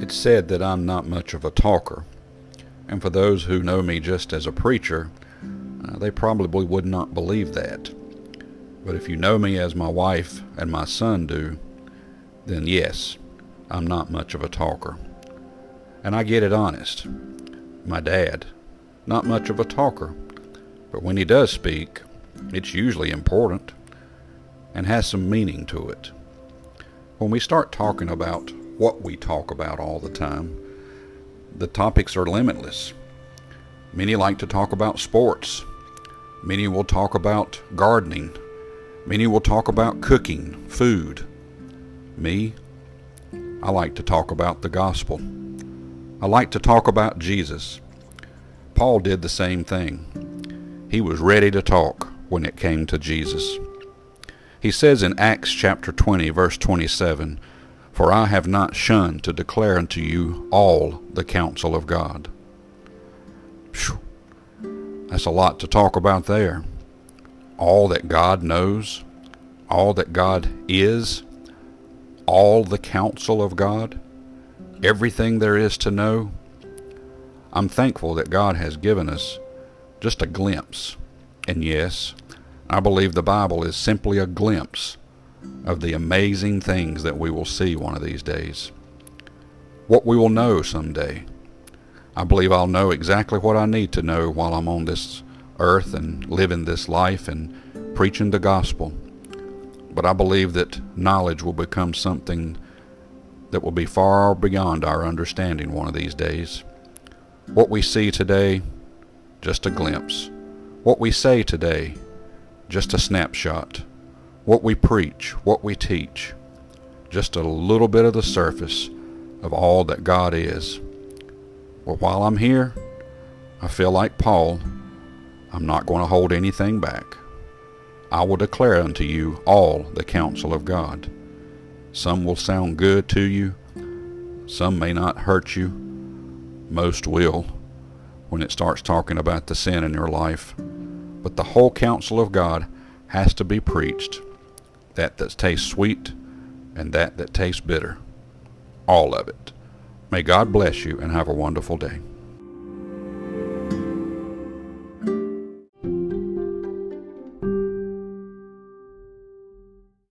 It's said that I'm not much of a talker, and for those who know me just as a preacher, uh, they probably would not believe that. But if you know me as my wife and my son do, then yes, I'm not much of a talker. And I get it honest. My dad, not much of a talker, but when he does speak, it's usually important and has some meaning to it. When we start talking about what we talk about all the time, the topics are limitless. Many like to talk about sports. Many will talk about gardening. Many will talk about cooking, food. Me, I like to talk about the gospel. I like to talk about Jesus. Paul did the same thing. He was ready to talk when it came to Jesus. He says in Acts chapter 20, verse 27, For I have not shunned to declare unto you all the counsel of God. Whew. That's a lot to talk about there. All that God knows, all that God is, all the counsel of God, everything there is to know. I'm thankful that God has given us just a glimpse. And yes, I believe the Bible is simply a glimpse of the amazing things that we will see one of these days. What we will know someday. I believe I'll know exactly what I need to know while I'm on this earth and living this life and preaching the gospel. But I believe that knowledge will become something that will be far beyond our understanding one of these days. What we see today, just a glimpse. What we say today, just a snapshot. What we preach, what we teach, just a little bit of the surface of all that God is. But while I'm here, I feel like Paul, I'm not going to hold anything back. I will declare unto you all the counsel of God. Some will sound good to you, some may not hurt you, most will when it starts talking about the sin in your life. But the whole counsel of God has to be preached. That that tastes sweet and that that tastes bitter. All of it. May God bless you and have a wonderful day.